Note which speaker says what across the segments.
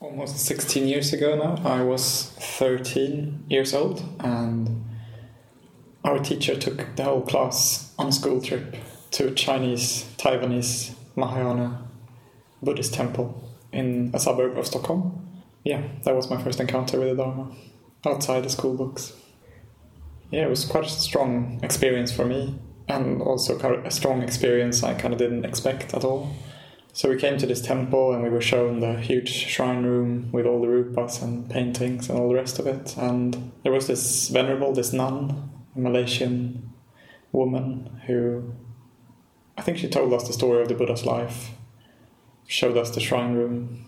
Speaker 1: almost 16 years ago now. I was 13 years old, and our teacher took the whole class on a school trip to Chinese, Taiwanese Mahayana Buddhist temple in a suburb of Stockholm. Yeah, that was my first encounter with the Dharma outside the school books. Yeah, it was quite a strong experience for me, and also a strong experience I kind of didn't expect at all. So we came to this temple and we were shown the huge shrine room with all the rupas and paintings and all the rest of it. And there was this venerable, this nun, a Malaysian woman who I think she told us the story of the Buddha's life, showed us the shrine room,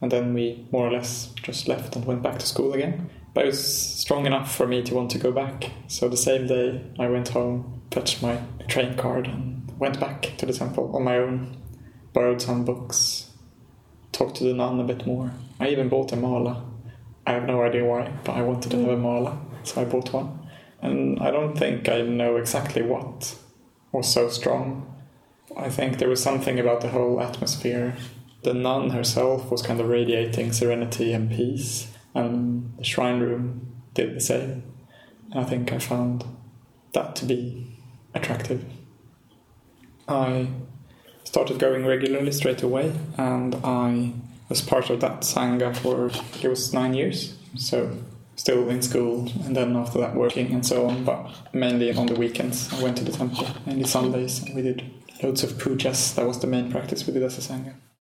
Speaker 1: and then we more or less just left and went back to school again. But it was strong enough for me to want to go back. So the same day I went home, fetched my train card, and went back to the temple on my own borrowed some books, talked to the nun a bit more. I even bought a mala. I have no idea why, but I wanted to have a mm. mala, so I bought one. And I don't think I know exactly what was so strong. I think there was something about the whole atmosphere. The nun herself was kind of radiating serenity and peace, and the shrine room did the same. And I think I found that to be attractive. I started going regularly straight away, and I was part of that sangha for it was nine years. So still in school, and then after that working and so on. But mainly on the weekends, I went to the temple. Mainly Sundays, we did loads of pujas. That was the main practice we did as a sangha.